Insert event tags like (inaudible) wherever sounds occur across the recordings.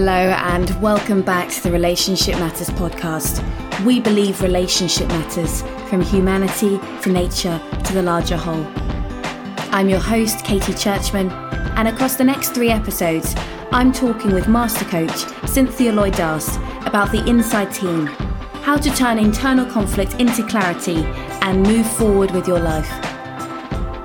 Hello, and welcome back to the Relationship Matters podcast. We believe relationship matters from humanity to nature to the larger whole. I'm your host, Katie Churchman, and across the next three episodes, I'm talking with Master Coach Cynthia Loy Darst about the inside team, how to turn internal conflict into clarity and move forward with your life.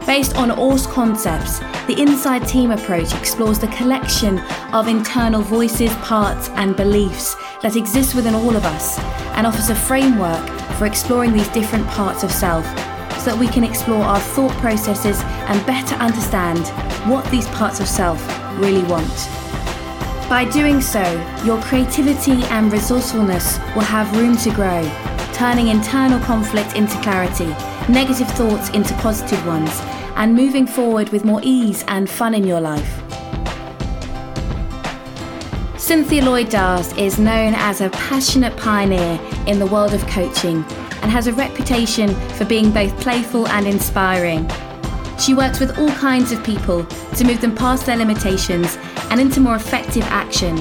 Based on ORSC concepts, the Inside Team approach explores the collection of internal voices, parts, and beliefs that exist within all of us and offers a framework for exploring these different parts of self so that we can explore our thought processes and better understand what these parts of self really want. By doing so, your creativity and resourcefulness will have room to grow, turning internal conflict into clarity, negative thoughts into positive ones, and moving forward with more ease and fun in your life. Cynthia Loy Darst is known as a passionate pioneer in the world of coaching and has a reputation for being both playful and inspiring. She works with all kinds of people to move them past their limitations and into more effective action.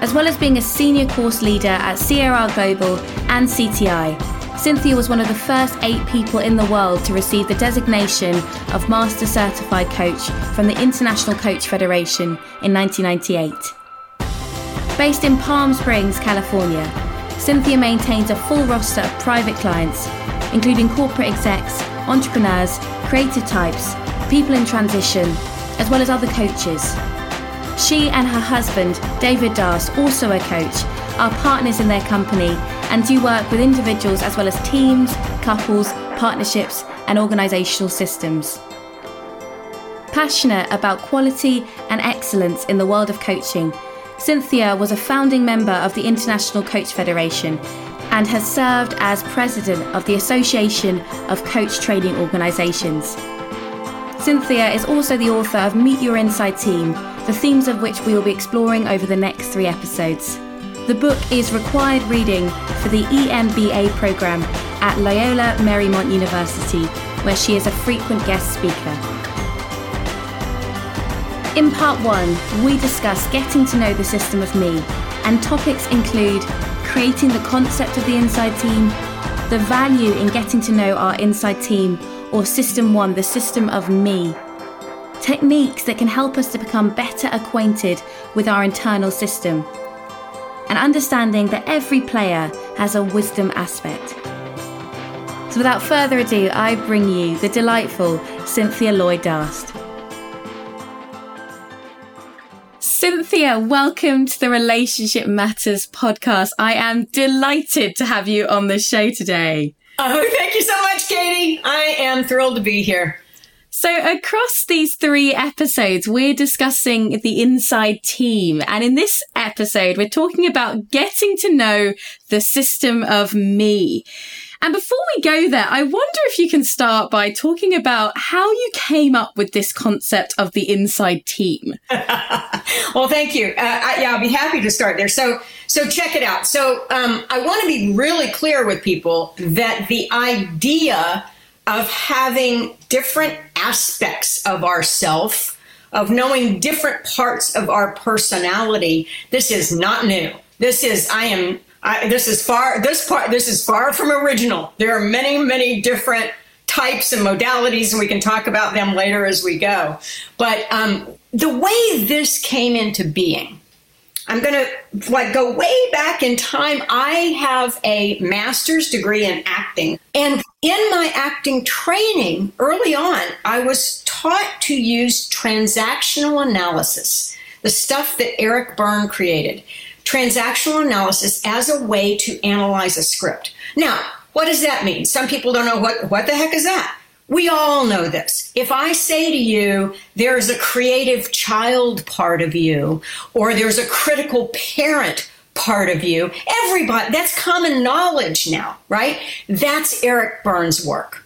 As well as being a senior course leader at CRR Global and CTI, Cynthia was one of the first eight people in the world to receive the designation of Master Certified Coach from the International Coach Federation in 1998. Based in Palm Springs, California, Cynthia maintains a full roster of private clients, including corporate execs, entrepreneurs, creative types, people in transition, as well as other coaches. She and her husband, David Darst, also a coach, are partners in their company and do work with individuals as well as teams, couples, partnerships, and organisational systems. Passionate about quality and excellence in the world of coaching, Cynthia was a founding member of the International Coach Federation and has served as president of the Association of Coach Training Organisations. Cynthia is also the author of Meet Your Inside Team, the themes of which we will be exploring over the next three episodes. The book is required reading for the EMBA program at Loyola Marymount University, where she is a frequent guest speaker. In part one, we discuss getting to know the system of me, and topics include creating the concept of the inside team, the value in getting to know our inside team, or system one, the system of me, techniques that can help us to become better acquainted with our internal system and understanding that every player has a wisdom aspect. So, without further ado, I bring you the delightful Cynthia Loy Darst. Cynthia, welcome to the Relationship Matters podcast. I am delighted to have you on the show today. Oh, thank you so much, Katie. I am thrilled to be here. So across these three episodes, we're discussing the inside team. And in this episode, we're talking about getting to know the system of me. And before we go there, I wonder if you can start by talking about how you came up with this concept of the inside team. (laughs) well, thank you. Uh, I, yeah, I'll be happy to start there. So, so check it out. So, um, I want to be really clear with people that the idea of having different aspects of ourself, of knowing different parts of our personality. This is not new. This is I am I, this is far this part this is far from original. There are many many different types and modalities, and we can talk about them later as we go. But um, the way this came into being I'm going to like go way back in time. I have a master's degree in acting. And in my acting training early on, I was taught to use transactional analysis, the stuff that Eric Berne created. Transactional analysis as a way to analyze a script. Now, what does that mean? Some people don't know what what the heck is that? We all know this. If I say to you, there's a creative child part of you, or there's a critical parent part of you, everybody, that's common knowledge now, right? That's Eric Berne's work.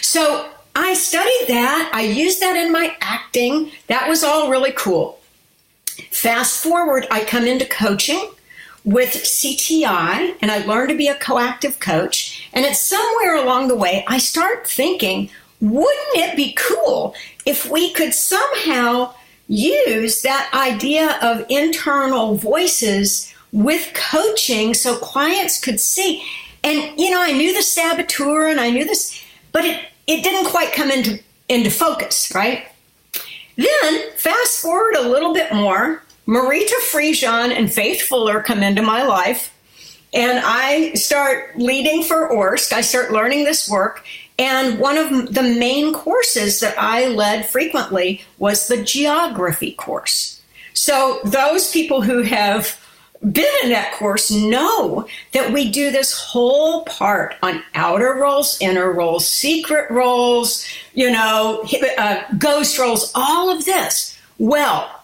So I studied that. I used that in my acting. That was all really cool. Fast forward, I come into coaching with CTI and I learned to be a coactive coach. And it's somewhere along the way, I start thinking, wouldn't it be cool if we could somehow use that idea of internal voices with coaching so clients could see. And, you know, I knew the saboteur and I knew this, but it, it didn't quite come into, into focus, right? Then, fast forward a little bit more, Marita Fridjhon and Faith Fuller come into my life, and I start leading for ORSC. I start learning this work, and one of the main courses that I led frequently was the geography course. So, those people who have been in that course know that we do this whole part on outer roles, inner roles, secret roles, you know, uh, ghost roles, all of this. Well,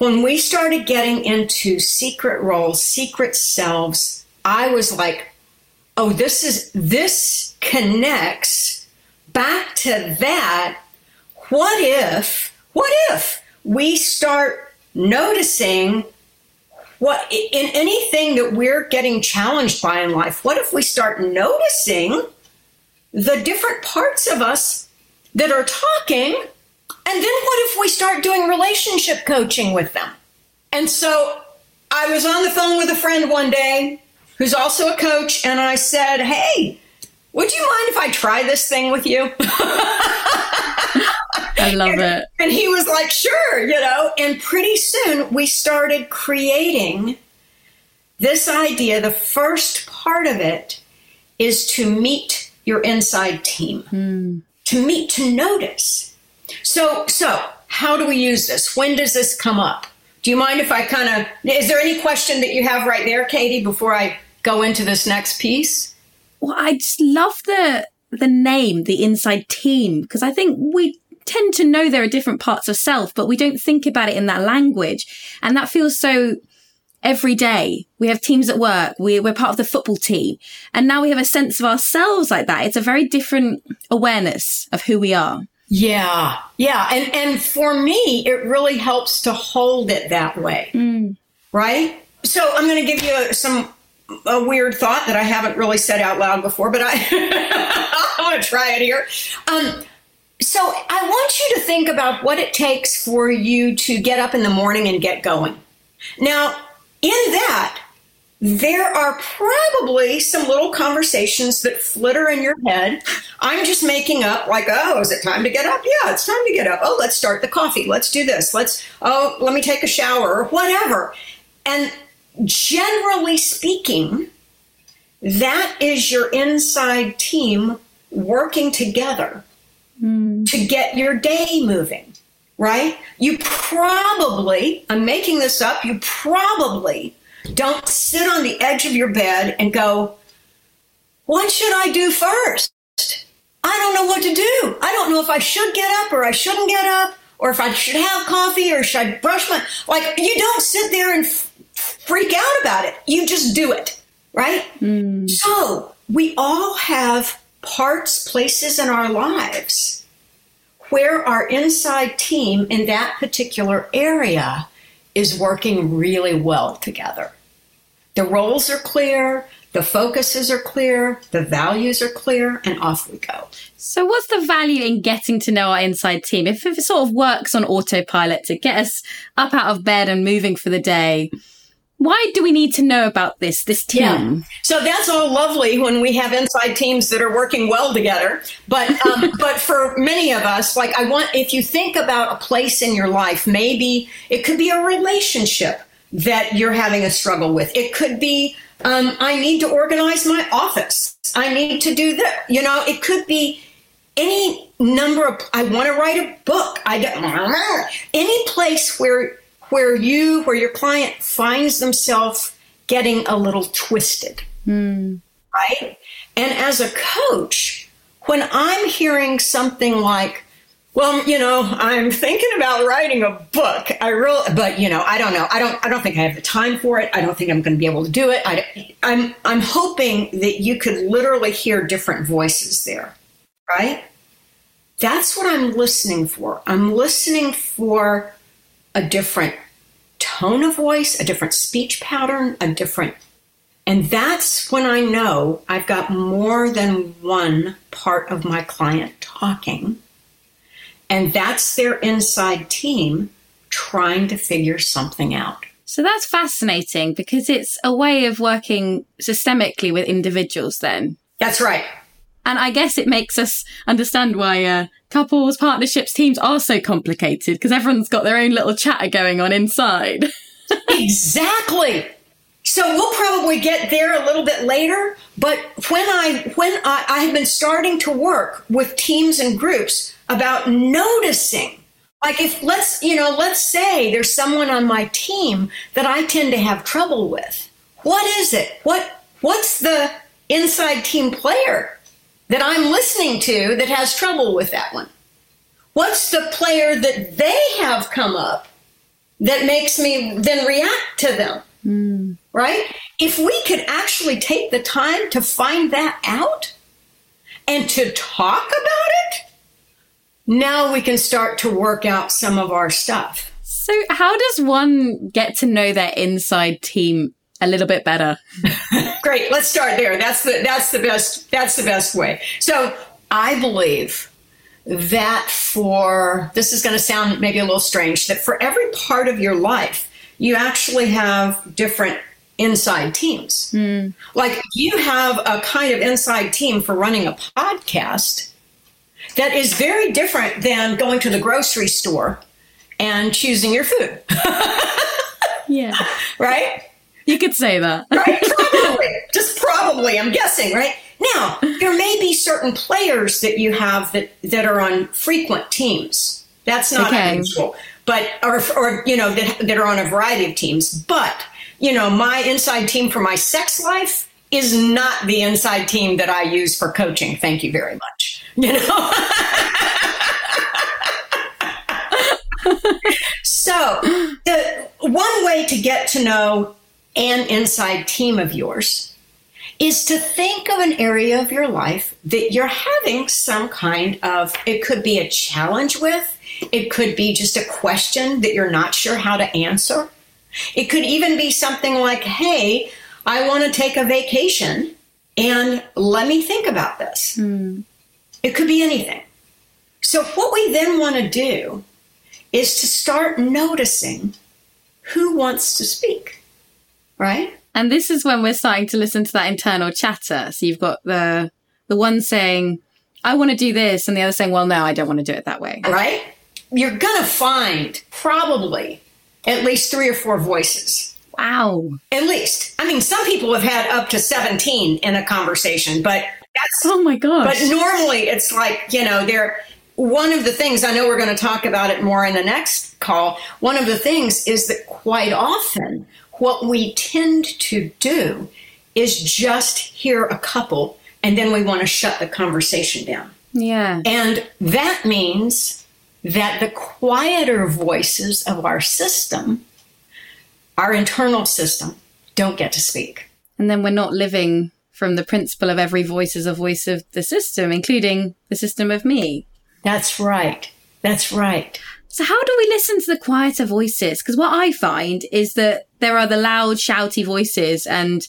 when we started getting into secret roles, secret selves, I was like, oh, this is, this connects back to that. What if, what if we start noticing what in anything that we're getting challenged by in life, what if we start noticing the different parts of us that are talking? And then what if we start doing relationship coaching with them? And so I was on the phone with a friend one day who's also a coach, and I said, Hey, would you mind if I try this thing with you? (laughs) I love and, it. And he was like, sure, you know. And pretty soon we started creating this idea. The first part of it is to meet your inside team, mm. to meet, to notice. So, so how do we use this? When does this come up? Do you mind if I kind of, is there any question that you have right there, Katie, before I go into this next piece? Well, I just love the the name, the inside team, because I think we tend to know there are different parts of self, but we don't think about it in that language. And that feels so every day. We have teams at work. We, we're part of the football team. And now we have a sense of ourselves like that. It's a very different awareness of who we are. Yeah. Yeah. And, and for me, it really helps to hold it that way. Mm. Right. So I'm going to give you some a weird thought that I haven't really said out loud before, but I, I want to try it here. Um, so I want you to think about what it takes for you to get up in the morning and get going. Now, in that, there are probably some little conversations that flitter in your head. I'm just making up, like, oh, is it time to get up? Yeah, it's time to get up. Oh, let's start the coffee. Let's do this. Let's, oh, let me take a shower or whatever. And generally speaking, that is your inside team working together mm. to get your day moving, right? You probably, I'm making this up, you probably don't sit on the edge of your bed and go, What should I do first? I don't know what to do. I don't know if I should get up or I shouldn't get up or if I should have coffee or should I brush my. Like, you don't sit there and f- freak out about it. You just do it, right? Mm. So, we all have parts, places in our lives where our inside team in that particular area is working really well together. The roles are clear, the focuses are clear, the values are clear, and off we go. So, what's the value in getting to know our inside team? If, if it sort of works on autopilot to get us up out of bed and moving for the day, why do we need to know about this this team yeah. so that's all lovely when we have inside teams that are working well together but um, (laughs) but for many of us like i want if you think about a place in your life maybe it could be a relationship that you're having a struggle with it could be um, i need to organize my office i need to do that you know it could be any number of i want to write a book i don't any place where where you, where your client finds themselves getting a little twisted. Mm. Right? And as a coach, when I'm hearing something like, well, you know, I'm thinking about writing a book. I really, but you know, I don't know. I don't. I don't think I have the time for it. I don't think I'm going to be able to do it. I, I'm. I'm hoping that you could literally hear different voices there, right? That's what I'm listening for. I'm listening for a different tone of voice, a different speech pattern, a different. And that's when I know I've got more than one part of my client talking. And that's their inside team trying to figure something out. So that's fascinating because it's a way of working systemically with individuals then. That's right. And I guess it makes us understand why uh, couples, partnerships, teams are so complicated because everyone's got their own little chatter going on inside. (laughs) exactly. So we'll probably get there a little bit later, but when I when I, I have been starting to work with teams and groups about noticing like if let's you know let's say there's someone on my team that I tend to have trouble with. What is it? What what's the inside team player that I'm listening to that has trouble with that one? What's the player that they have come up that makes me then react to them? Mm. Right? If we could actually take the time to find that out and to talk about it, now we can start to work out some of our stuff. So, how does one get to know their inside team a little bit better? (laughs) Great, let's start there. That's the that's the best that's the best way. So, I believe that for this is going to sound maybe a little strange that for every part of your life you actually have different inside teams. Mm. Like you have a kind of inside team for running a podcast that is very different than going to the grocery store and choosing your food. (laughs) yeah. Right? You could say that. (laughs) right? Probably. Just probably, I'm guessing, right? Now, there may be certain players that you have that, that are on frequent teams. That's not okay. unusual. But or or you know, that, that are on a variety of teams. But, you know, my inside team for my sex life is not the inside team that I use for coaching. Thank you very much. (laughs) You know? (laughs) so, the one way to get to know an inside team of yours is to think of an area of your life that you're having some kind of, it could be a challenge with, it could be just a question that you're not sure how to answer. It could even be something like, hey, I want to take a vacation and let me think about this. Mm. It could be anything. So, what we then want to do is to start noticing who wants to speak, right? And this is when we're starting to listen to that internal chatter. So, you've got the the one saying, I want to do this, and the other saying, well, no, I don't want to do it that way. Right? You're going to find probably at least three or four voices Wow. At least. I mean, some people have had up to 17 in a conversation, but that's. Oh my gosh. But normally it's like, you know, they're. One of the things, I know we're going to talk about it more in the next call. One of the things is that quite often what we tend to do is just hear a couple and then we want to shut the conversation down. Yeah. And that means that the quieter voices of our system our internal system don't get to speak. And then we're not living from the principle of every voice is a voice of the system, including the system of me. That's right. That's right. So, how do we listen to the quieter voices? Because what I find is that there are the loud, shouty voices, and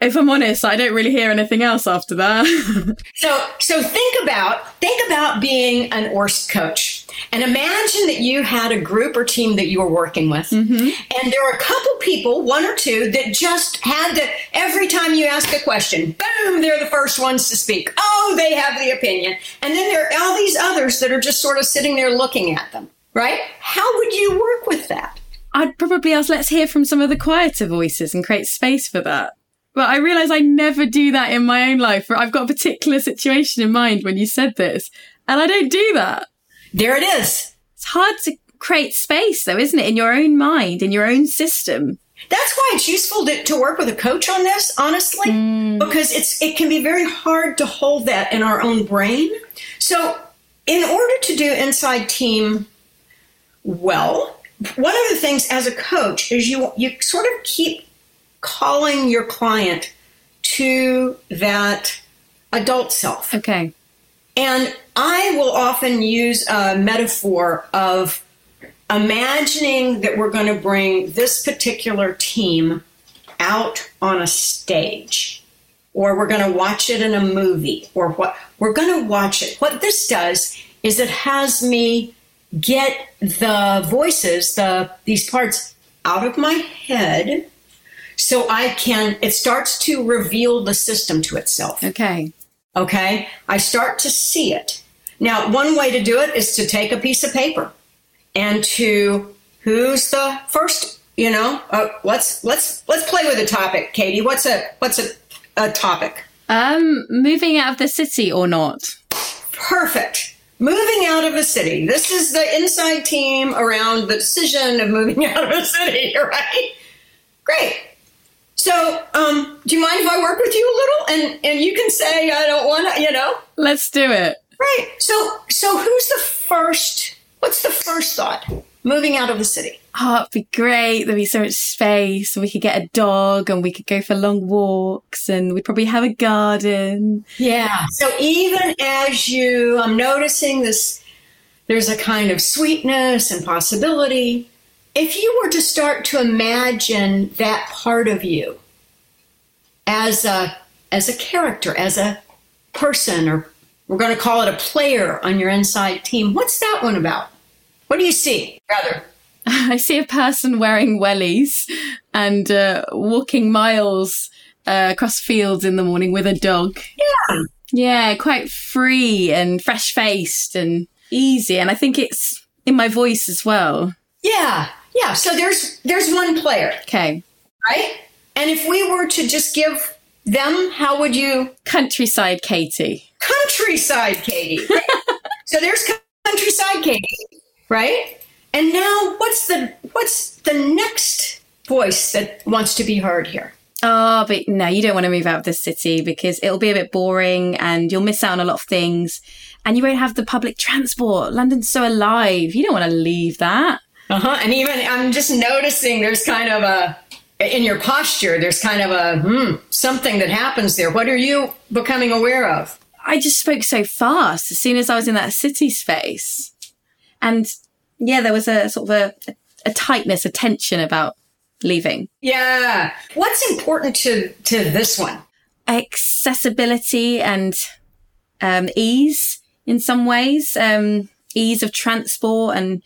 if I'm honest, I don't really hear anything else after that. (laughs) so, so think about think about being an ORSC coach, and imagine that you had a group or team that you were working with, mm-hmm. and there were a couple people, one or two, that just had to. Every time you ask a question, boom, they're the first ones to speak. Oh, they have the opinion, and then there are all these others that are just sort of sitting there looking at them. Right? How would you work with that? I'd probably ask, let's hear from some of the quieter voices and create space for that. But I realize I never do that in my own life. I've got a particular situation in mind when you said this, and I don't do that. There it is. It's hard to create space, though, isn't it, in your own mind, in your own system? That's why it's useful to, to work with a coach on this, honestly, mm. because it's it can be very hard to hold that in our own brain. So, in order to do inside team well, one of the things as a coach is you you sort of keep calling your client to that adult self. Okay. And I will often use a metaphor of imagining that we're going to bring this particular team out on a stage or we're going to watch it in a movie or what we're going to watch it. What this does is it has me get the voices, the these parts out of my head so I can it starts to reveal the system to itself. Okay. Okay? I start to see it. Now, one way to do it is to take a piece of paper and to who's the first, you know, uh, let's let's let's play with a topic, Katie. What's a what's a, a topic? Um moving out of the city or not? Perfect. Moving out of a city. This is the inside team around the decision of moving (laughs) out of a city, right? Great. So, um, do you mind if I work with you a little? And and you can say I don't want to, you know. Let's do it. Right. So so who's the first? What's the first thought? Moving out of the city. Oh, it'd be great. There'd be so much space, and we could get a dog, and we could go for long walks, and we'd probably have a garden. Yeah. So even as you, I'm noticing this. There's a kind of sweetness and possibility. If you were to start to imagine that part of you as a as a character, as a person, or we're going to call it a player on your inside team, what's that one about? What do you see, rather? (laughs) I see a person wearing wellies and uh, walking miles uh, across fields in the morning with a dog. Yeah. Yeah, quite free and fresh faced and easy. And I think it's in my voice as well. Yeah. Yeah. So there's there's one player, Okay. right? And if we were to just give them, how would you Countryside Katie. countryside Katie. (laughs) so there's countryside Katie, right? And now what's the what's the next voice that wants to be heard here? Oh, but no, you don't want to move out of the city because it'll be a bit boring and you'll miss out on a lot of things and you won't have the public transport. London's so alive. You don't want to leave that. Uh-huh. And even I'm just noticing there's kind of a in your posture, there's kind of a hmm, something that happens there. What are you becoming aware of? I just spoke so fast as soon as I was in that city space. And yeah, there was a sort of a, a tightness, a tension about leaving. Yeah. What's important to to this one? Accessibility and um, ease in some ways, um, ease of transport and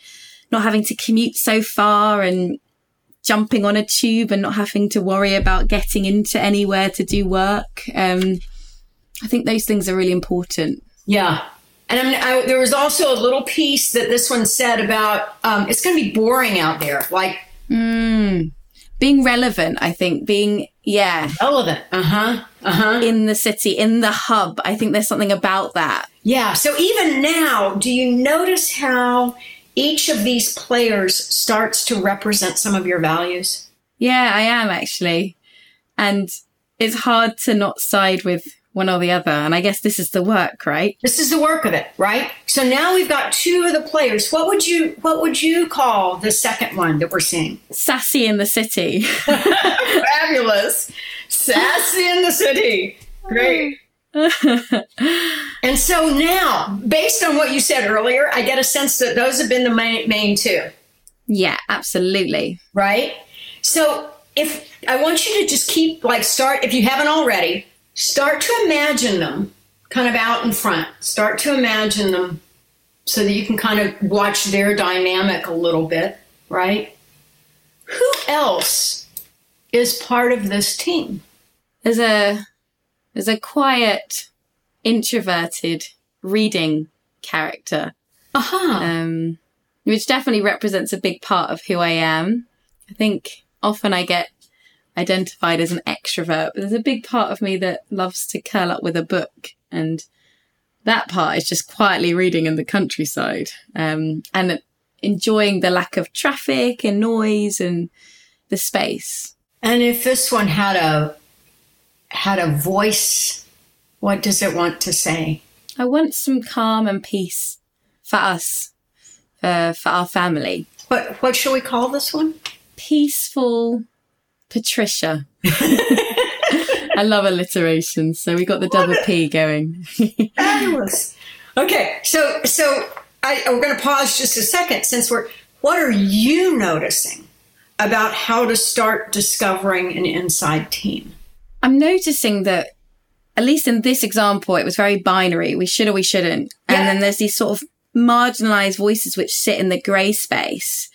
not having to commute so far and jumping on a tube and not having to worry about getting into anywhere to do work. Um, I think those things are really important. Yeah. And I mean, I, there was also a little piece that this one said about um, it's going to be boring out there, like Being relevant, I think, being, yeah, relevant. Uh huh. Uh huh. in the city, in the hub. I think there's something about that. Yeah. So even now, do you notice how each of these players starts to represent some of your values? Yeah, I am actually. And it's hard to not side with one or the other. And I guess this is the work, right? This is the work of it, right? So now we've got two of the players. What would you what would you call the second one that we're seeing? Sassy in the city. (laughs) Fabulous. Sassy in the city. Great. (laughs) and so now, based on what you said earlier, I get a sense that those have been the main, main two, yeah, absolutely. right? So if I want you to just keep like start if you haven't already, start to imagine them kind of out in front. Start to imagine them so that you can kind of watch their dynamic a little bit, right? Who else is part of this team? There's a there's a quiet, introverted reading character, Aha. um, which definitely represents a big part of who I am. I think often I get identified as an extrovert, but there's a big part of me that loves to curl up with a book and that part is just quietly reading in the countryside um, and enjoying the lack of traffic and noise and the space. And if this one had a had a voice, what does it want to say? I want some calm and peace for us, for, for our family. What what shall we call this one? Peaceful Patricia. (laughs) I love alliteration, so we got the double P going. (laughs) Fabulous. Okay, so so I, we're going to pause just a second since we're. What are you noticing about how to start discovering an inside team? I'm noticing that, at least in this example, it was very binary. We should or we shouldn't. And then there's these sort of marginalized voices which sit in the grey space.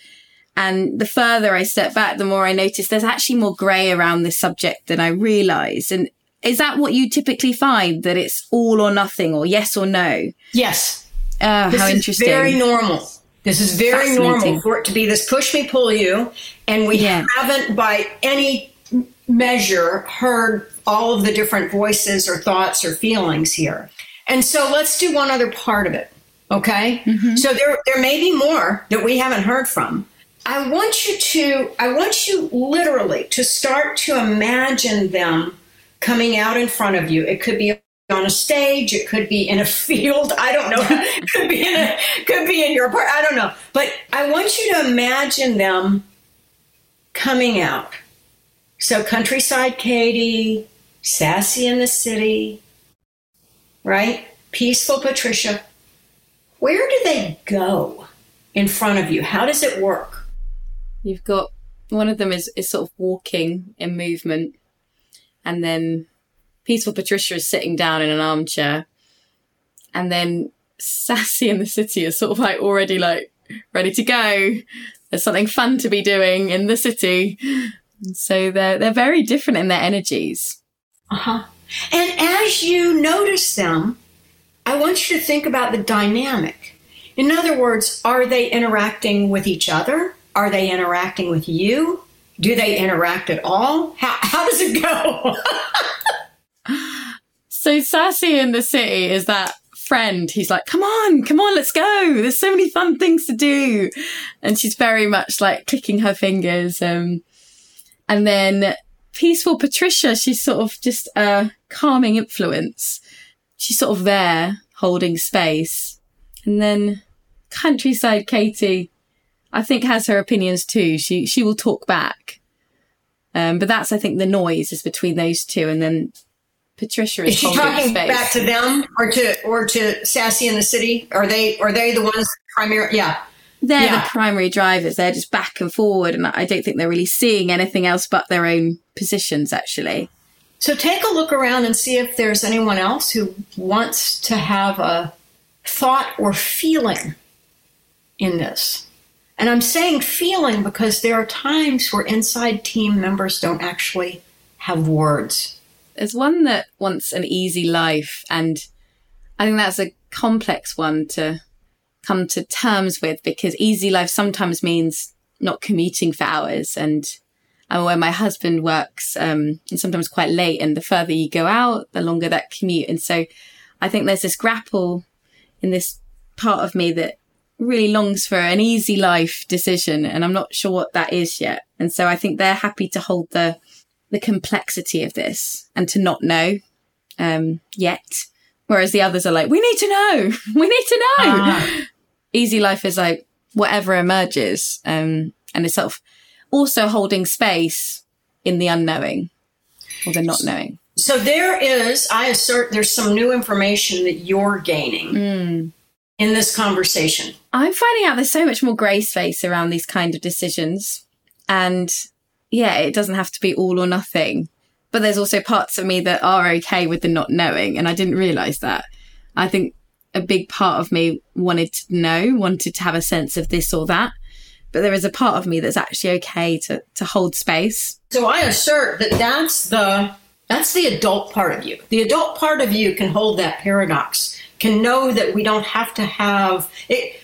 And the further I step back, the more I notice there's actually more grey around this subject than I realize. And is that what you typically find that it's all or nothing or yes or no? Yes. Oh, this how is interesting. Very normal. This is very normal for it to be this push me, pull you. And we yeah. haven't, by any measure, heard all of the different voices or thoughts or feelings here. And so let's do one other part of it. Okay. Mm-hmm. So there, there may be more that we haven't heard from. I want you to, I want you literally to start to imagine them coming out in front of you. It could be on a stage, it could be in a (laughs) field. I don't know. it (laughs) could be in a, could be in your apartment. I don't know. But I want you to imagine them coming out. So countryside Katie, sassy in the city, right? Peaceful Patricia. Where do they go in front of you? How does it work? You've got one of them is, is sort of walking in movement, and then Peaceful Patricia is sitting down in an armchair, and then Sassy in the city is sort of like already like ready to go. There's something fun to be doing in the city. So they're they're very different in their energies. Uh-huh. And as you notice them, I want you to think about the dynamic. In other words, are they interacting with each other? Are they interacting with you? Do they interact at all? How, how does it go? (laughs) so Sassy in the city is that friend. He's like, come on, come on, let's go. There's so many fun things to do. And she's very much like clicking her fingers. Um, and then peaceful Patricia, she's sort of just a calming influence. She's sort of there holding space. And then countryside Katie, I think has her opinions too. She, she will talk back. Um, but that's, I think, the noise is between those two. And then Patricia is, is she talking space. back to them or to, or to Sassy in the city? Are they, are they the ones primary? Yeah they're yeah. the primary drivers. They're just back and forward. And I don't think they're really seeing anything else but their own positions, actually. So take a look around and see if there's anyone else who wants to have a thought or feeling in this. And I'm saying feeling because there are times where inside team members don't actually have words. There's one that wants an easy life, and I think that's a complex one to come to terms with because easy life sometimes means not commuting for hours. And and where my husband works um, and sometimes quite late and the further you go out the longer that commute. And so i think there's this grapple in this part of me that really longs for an easy life decision and i'm not sure what that is yet. And so i think they're happy to hold the the complexity of this and to not know um, yet Whereas the others are like, we need to know. (laughs) We need to know. Uh, Easy life is like whatever emerges. Um, and it's sort of also holding space in the unknowing or the not knowing. So there is, I assert, there's some new information that you're gaining mm. in this conversation. I'm finding out there's so much more grey space around these kind of decisions. And yeah, it doesn't have to be all or nothing. But there's also parts of me that are okay with the not knowing. And I didn't realize that. I think a big part of me wanted to know, wanted to have a sense of this or that. But there is a part of me that's actually okay to, to hold space. So I assert that that's the, that's the adult part of you. The adult part of you can hold that paradox, can know that we don't have to have it.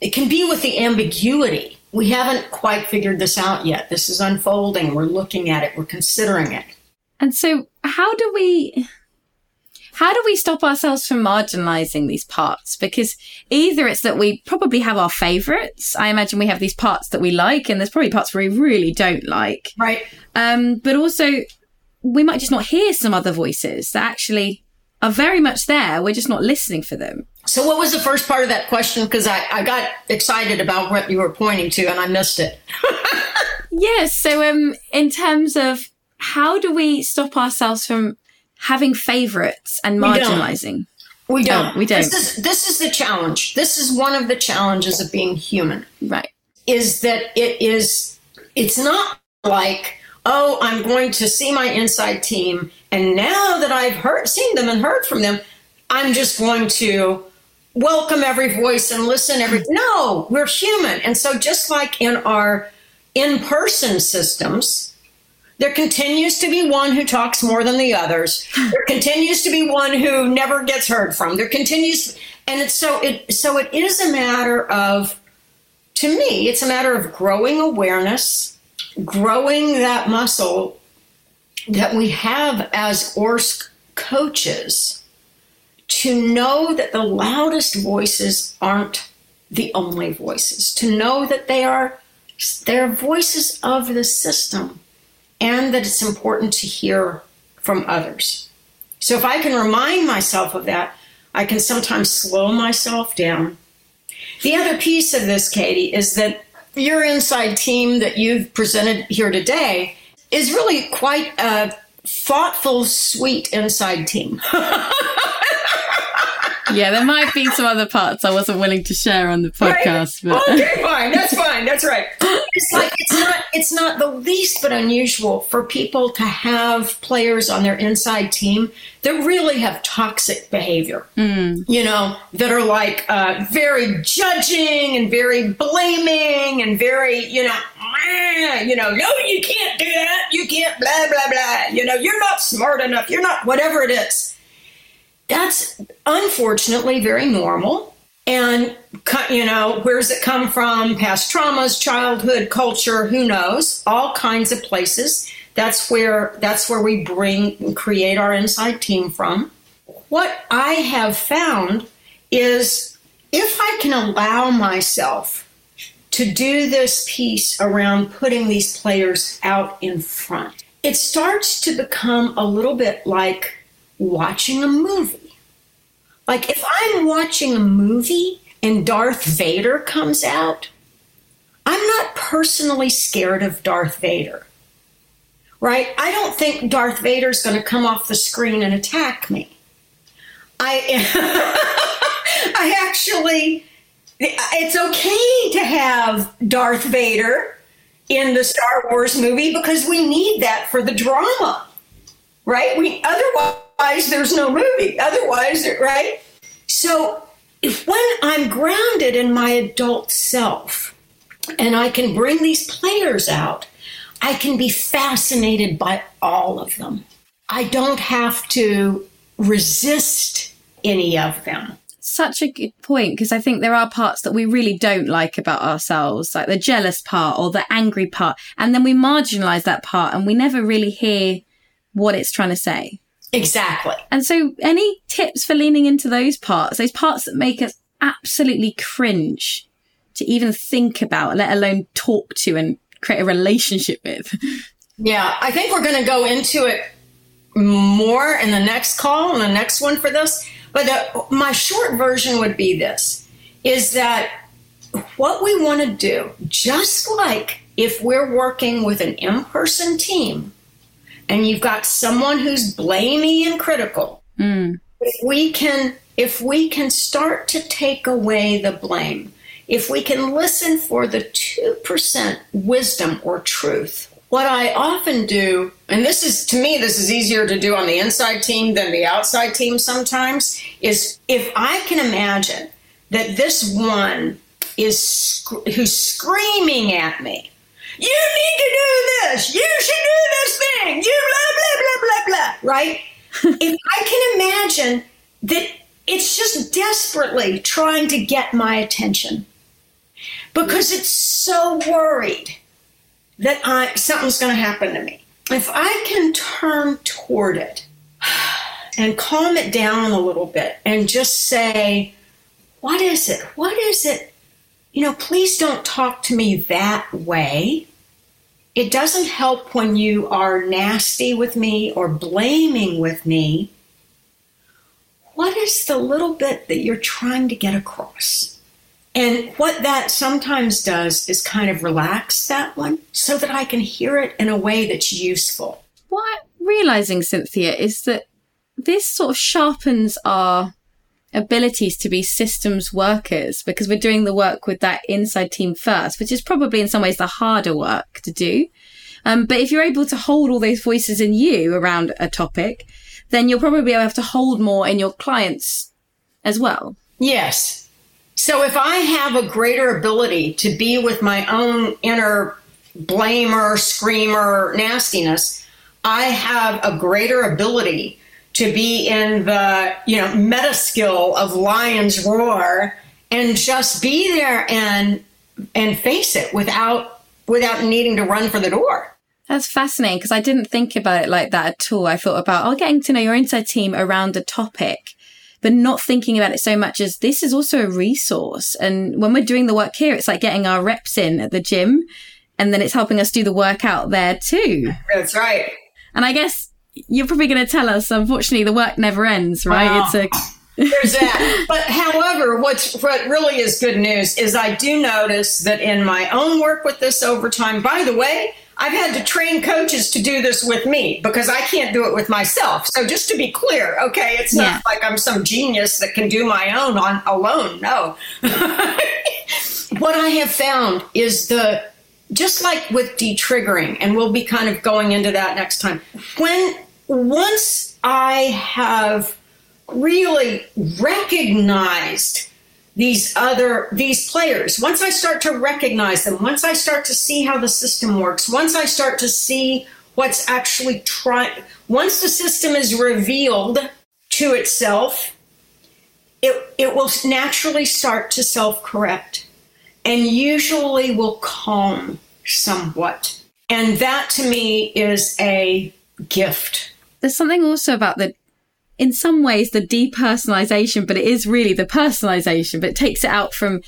It can be with the ambiguity. We haven't quite figured this out yet. This is unfolding. We're looking at it. We're considering it. And so, how do we how do we stop ourselves from marginalizing these parts? Because either it's that we probably have our favorites. I imagine we have these parts that we like, and there's probably parts where we really don't like. Right. Um, but also, we might just not hear some other voices that actually are very much there. We're just not listening for them. So, what was the first part of that question? Because I, I got excited about what you were pointing to and I missed it. (laughs) yes. So, um, in terms of how do we stop ourselves from having favorites and marginalizing? We don't. Oh, we don't. This is, this is the challenge. This is one of the challenges of being human. Right. Is that it is, it's not like, oh, I'm going to see my inside team, and now that I've heard, seen them and heard from them, I'm just going to welcome every voice and listen every (laughs) no we're human and so just like in our in-person systems there continues to be one who talks more than the others. There (laughs) continues to be one who never gets heard from. There continues and it's so it so it is a matter of to me it's a matter of growing awareness growing that muscle that we have as ORSC coaches to know that the loudest voices aren't the only voices, to know that they are they're voices of the system and that it's important to hear from others. So if I can remind myself of that, I can sometimes slow myself down. The other piece of this, Katie, is that your inside team that you've presented here today is really quite a thoughtful, sweet inside team. (laughs) yeah, there might be some other parts I wasn't willing to share on the podcast. Right. But... Okay, fine. That's fine. That's right. It's like it's not it's not the least bit unusual for people to have players on their inside team that really have toxic behavior. Mm. You know, that are like uh, very judging and very blaming and very you know, you know, no, you can't do that. You can't blah blah blah. You know, you're not smart enough. You're not whatever it is that's unfortunately very normal. And, you know, where does it come from? Past traumas, childhood, culture, who knows? All kinds of places. That's where, that's where we bring and create our inside team from. What I have found is if I can allow myself to do this piece around putting these players out in front, it starts to become a little bit like watching a movie. Like if I'm watching a movie and Darth Vader comes out, I'm not personally scared of Darth Vader. Right? I don't think Darth Vader's going to come off the screen and attack me. I (laughs) I actually it's okay to have Darth Vader in the Star Wars movie because we need that for the drama. Right? We otherwise otherwise there's no movie. Otherwise, right? So if when I'm grounded in my adult self and I can bring these players out, I can be fascinated by all of them. I don't have to resist any of them. Such a good point because I think there are parts that we really don't like about ourselves, like the jealous part or the angry part. And then we marginalize that part and we never really hear what it's trying to say. Exactly. And so, any tips for leaning into those parts, those parts that make us absolutely cringe to even think about, let alone talk to and create a relationship with? Yeah, I think we're going to go into it more in the next call and the next one for this. But the, my short version would be this is that what we want to do, just like if we're working with an in person team, and you've got someone who's blamey and critical, mm. if we can if we can start to take away the blame, if we can listen for the 2% wisdom or truth, what I often do, and this is to me, this is easier to do on the inside team than the outside team sometimes, is if I can imagine that this one is who's screaming at me you need to do this. You should do this thing. You blah, blah, blah, blah, blah. Right? (laughs) if I can imagine that it's just desperately trying to get my attention because it's so worried that I, something's going to happen to me. If I can turn toward it and calm it down a little bit and just say, what is it? What is it you know, please don't talk to me that way. It doesn't help when you are nasty with me or blaming with me. What is the little bit that you're trying to get across? And what that sometimes does is kind of relax that one so that I can hear it in a way that's useful. What I'm realizing, Cynthia, is that this sort of sharpens our abilities to be systems workers because we're doing the work with that inside team first, which is probably in some ways the harder work to do. Um, but if you're able to hold all those voices in you around a topic, then you'll probably be able to hold more in your clients as well. Yes. So if I have a greater ability to be with my own inner blamer, screamer, nastiness, I have a greater ability to be in the, you know, meta skill of lion's roar and just be there and and face it without without needing to run for the door. That's fascinating because I didn't think about it like that at all. I thought about, oh, getting to know your inside team around a topic, but not thinking about it so much as this is also a resource. And when we're doing the work here, it's like getting our reps in at the gym and then it's helping us do the work out there too. That's right. And I guess you're probably going to tell us, unfortunately, the work never ends, right? Wow. It's a ah. there's that. But however, what's what really is good news is I do notice that in my own work with this over time, by the way, I've had to train coaches to do this with me because I can't do it with myself. So just to be clear, okay, it's not Yeah. like I'm some genius that can do my own on alone. No. (laughs) what I have found is the just like with de-triggering, and we'll be kind of going into that next time. When once I have really recognized these other these players once i start to recognize them once i start to see how the system works once i start to see what's actually trying once the system is revealed to itself it, it will naturally start to self-correct and usually will calm somewhat. And that to me is a gift there's something also about the in some ways the depersonalization but it is really the personalization but it takes it out from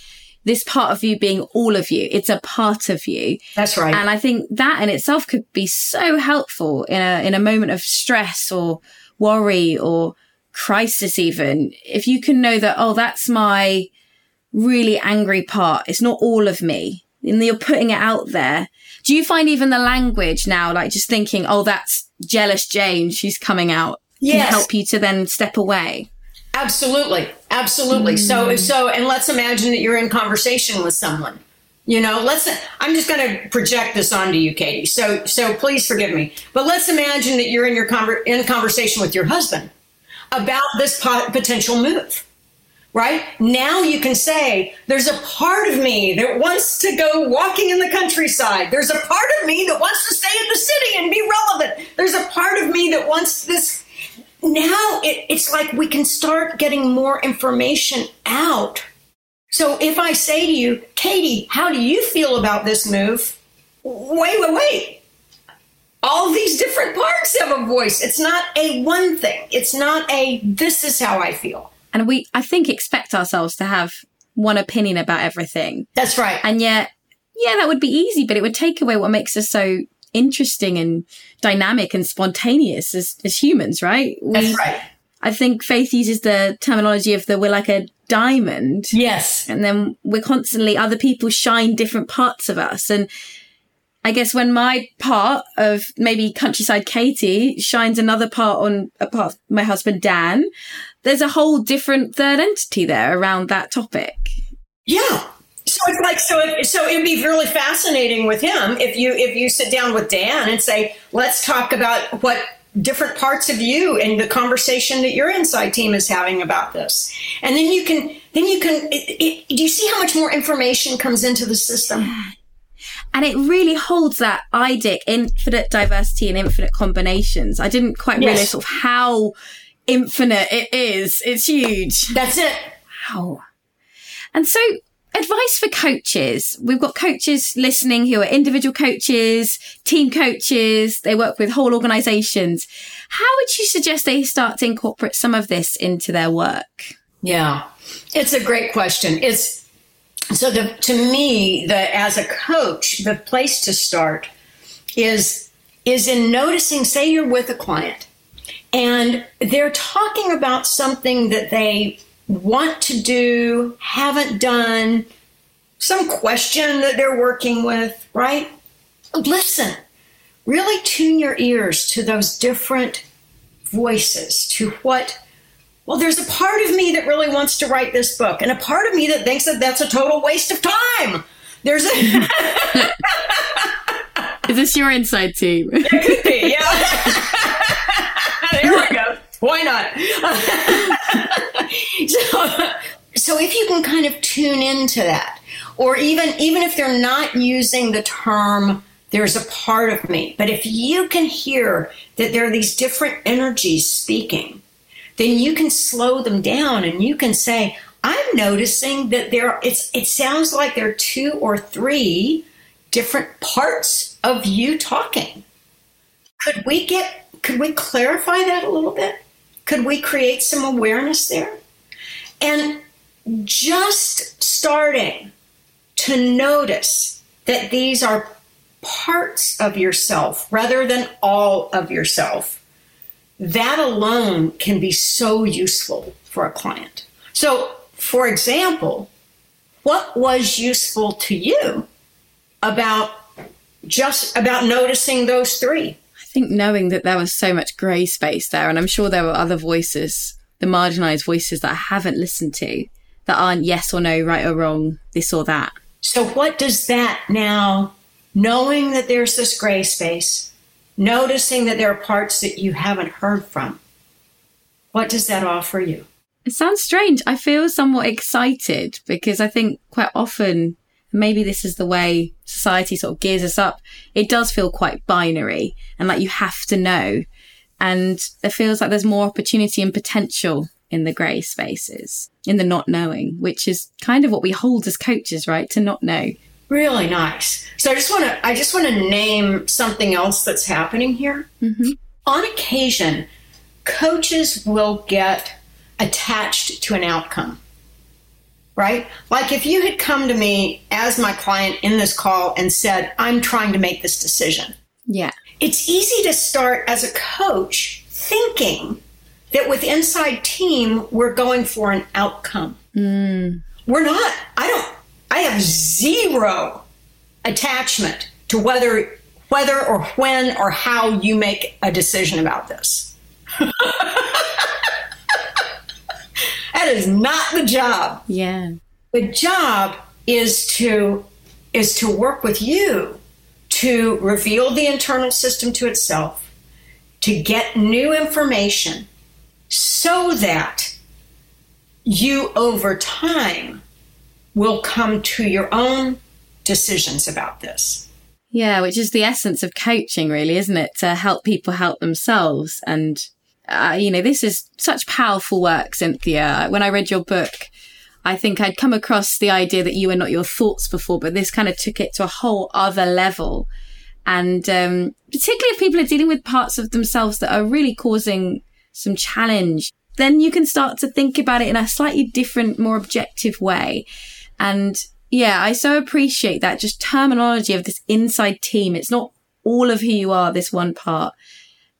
this part of you being all of you. It's a part of you. That's right. And i think that in itself could be so helpful in a in a moment of stress or worry or crisis even. If you can know that oh that's my really angry part. It's not all of me. And you're putting it out there do you find even the language now like just thinking oh that's jealous jane she's coming out can help you to then step away Absolutely, absolutely. So, hmm. so, and let's imagine that you're in conversation with someone. You know, let's. I'm just going to project this onto you, Katie. So, so please forgive me. But let's imagine that you're in your conver- in conversation with your husband about this po- potential move. Right now, you can say, "There's a part of me that wants to go walking in the countryside. There's a part of me that wants to stay in the city and be relevant. There's a part of me that wants this now it, it's like we can start getting more information out. So if I say to you, Katie, how do you feel about this move? Wait, wait, wait. All these different parts have a voice. It's not a one thing. It's not a this is how I feel. And we i think expect ourselves to have one opinion about everything That's right. And yet, yeah, that would be easy, but it would take away what makes us so interesting and dynamic and spontaneous as, as humans, right? We, That's right. I think Faith uses the terminology of the we're like a diamond. Yes. And then we're constantly, other people shine different parts of us. And I guess when my part of maybe countryside Katie shines another part on a part of my husband Dan, there's a whole different third entity there around that topic. Yeah. So it's like so. It, so it'd be really fascinating with him if you if you sit down with Dan and say, let's talk about what different parts of you and the conversation that your inside team is having about this, and then you can then you can. It, it, do you see how much more information comes into the system? and it really holds that IDIC, infinite diversity and infinite combinations. I didn't quite Yes. realize sort of how infinite it is. It's huge. That's it. Wow. And so advice for coaches. We've got coaches listening who are individual coaches, team coaches. They work with whole organizations. How would you suggest they start to incorporate some of this into their work? Yeah, it's a great question. It's so the, to me, the as a coach, the place to start is is in noticing. Say you're with a client, and they're talking about something that they want to do, haven't done, some question that they're working with, right? Listen, really tune your ears to those different voices, to what well, there's a part of me that really wants to write this book, and a part of me that thinks that that's a total waste of time. There's a (laughs) Is this your inside team? could be, yeah. (laughs) there we go. (laughs) Why not? (laughs) so, so if you can kind of tune into that, or even even if they're not using the term there's a part of me, but if you can hear that there are these different energies speaking, then you can slow them down and you can say, I'm noticing that there it's it sounds like there are two or three different parts of you talking. Could we get could we clarify that a little bit? Could we create some awareness there? And just starting to notice that these are parts of yourself rather than all of yourself, that alone can be so useful for a client. So, for example, what was useful to you about just about noticing those three? I think knowing that there was so much grey space there, and I'm sure there were other voices, the marginalized voices that I haven't listened to, that aren't yes or no, right or wrong, this or that. So, what does that now, knowing that there's this gray space, noticing that there are parts that you haven't heard from, what does that offer you? It sounds strange. I feel somewhat excited because I think quite often, maybe this is the way society sort of gears us up. It does feel quite binary and like you have to know. And it feels like there's more opportunity and potential in the grey spaces, in the not knowing, which is kind of what we hold as coaches, right? To not know. Really nice. So I just want to I just want to name something else that's happening here. Mm-hmm. On occasion, coaches will get attached to an outcome. Right? Like if you had come to me as my client in this call and said, "I'm trying to make this decision." Yeah. It's easy to start as a coach thinking that with inside team we're going for an outcome. Mm. We're not. I don't. I have zero attachment to whether whether or when or how you make a decision about this. (laughs) that is not the job. Yeah. The job is to is to work with you to reveal the internal system to itself, to get new information so that you over time will come to your own decisions about this. Yeah, which is the essence of coaching, really, isn't it? To help people help themselves. And, uh, you know, this is such powerful work, Cynthia. When I read your book, I think I'd come across the idea that you were not your thoughts before, but this kind of took it to a whole other level. And um, particularly if people are dealing with parts of themselves that are really causing some challenge, then you can start to think about it in a slightly different, more objective way. And yeah, I so appreciate that just terminology of this inside team. It's not all of who you are, this one part.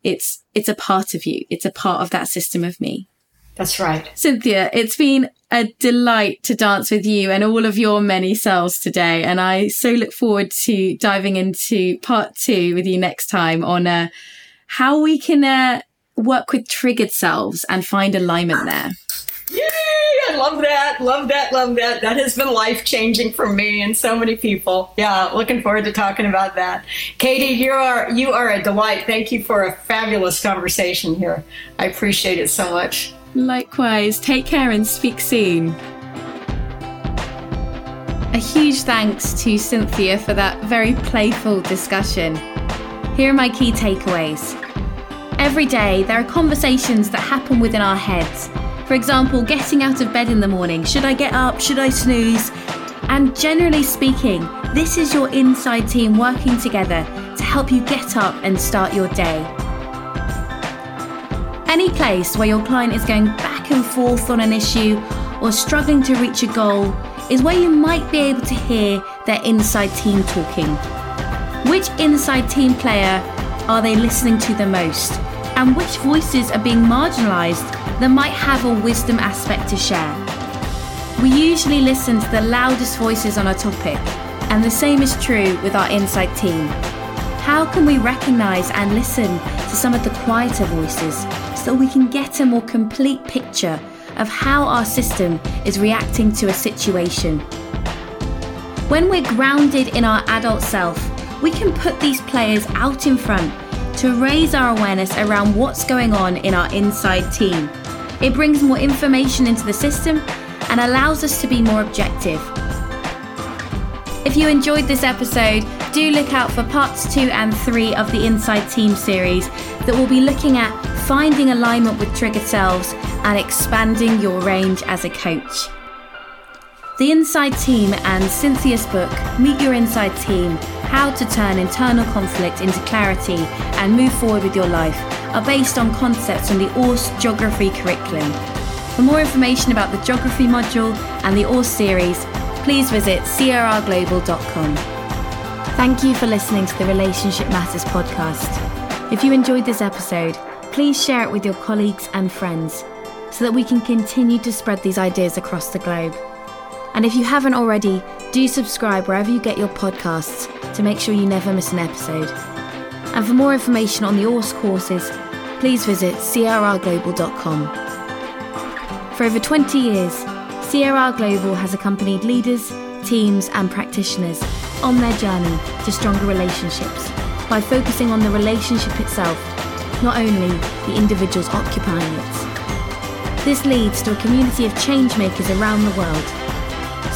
It's, it's a part of you. It's a part of that system of me. That's right. Cynthia, it's been a delight to dance with you and all of your many selves today. And I so look forward to diving into part two with you next time on uh, how we can uh, work with triggered selves and find alignment there. Yay! I love that. Love that. Love that. That has been life changing for me and so many people. Yeah, looking forward to talking about that. Katie, you are you are a delight. Thank you for a fabulous conversation here. I appreciate it so much. Likewise. Take care and speak soon. A huge thanks to Cynthia for that very playful discussion. Here are my key takeaways. Every day, there are conversations that happen within our heads. For example, getting out of bed in the morning. Should I get up? Should I snooze? And generally speaking, this is your inside team working together to help you get up and start your day. Any place where your client is going back and forth on an issue or struggling to reach a goal is where you might be able to hear their inside team talking. Which inside team player are they listening to the most? And which voices are being marginalised that might have a wisdom aspect to share? We usually listen to the loudest voices on a topic, and the same is true with our inside team. How can we recognise and listen to some of the quieter voices so we can get a more complete picture of how our system is reacting to a situation? When we're grounded in our adult self, we can put these players out in front to raise our awareness around what's going on in our inside team. It brings more information into the system and allows us to be more objective. If you enjoyed this episode, do look out for parts two and three of the Inside Team series that will be looking at finding alignment with triggered selves and expanding your range as a coach. The Inside Team and Cynthia's book, Meet Your Inside Team How to Turn Internal Conflict into Clarity and Move Forward with Your Life, are based on concepts from the ORSC Geography curriculum. For more information about the Geography module and the ORSC series, please visit crrglobal.com. Thank you for listening to the Relationship Matters podcast. If you enjoyed this episode, please share it with your colleagues and friends so that we can continue to spread these ideas across the globe. And if you haven't already, do subscribe wherever you get your podcasts to make sure you never miss an episode. And for more information on the ORSC courses, please visit crrglobal.com. For over 20 years, CRR Global has accompanied leaders, teams, and practitioners on their journey to stronger relationships by focusing on the relationship itself, not only the individuals occupying it. This leads to a community of change makers around the world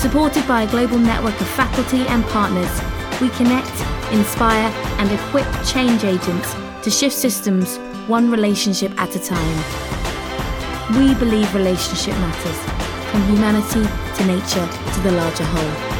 Supported by a global network of faculty and partners, we connect, inspire, and equip change agents to shift systems one relationship at a time. We believe relationship matters, from humanity to nature to the larger whole.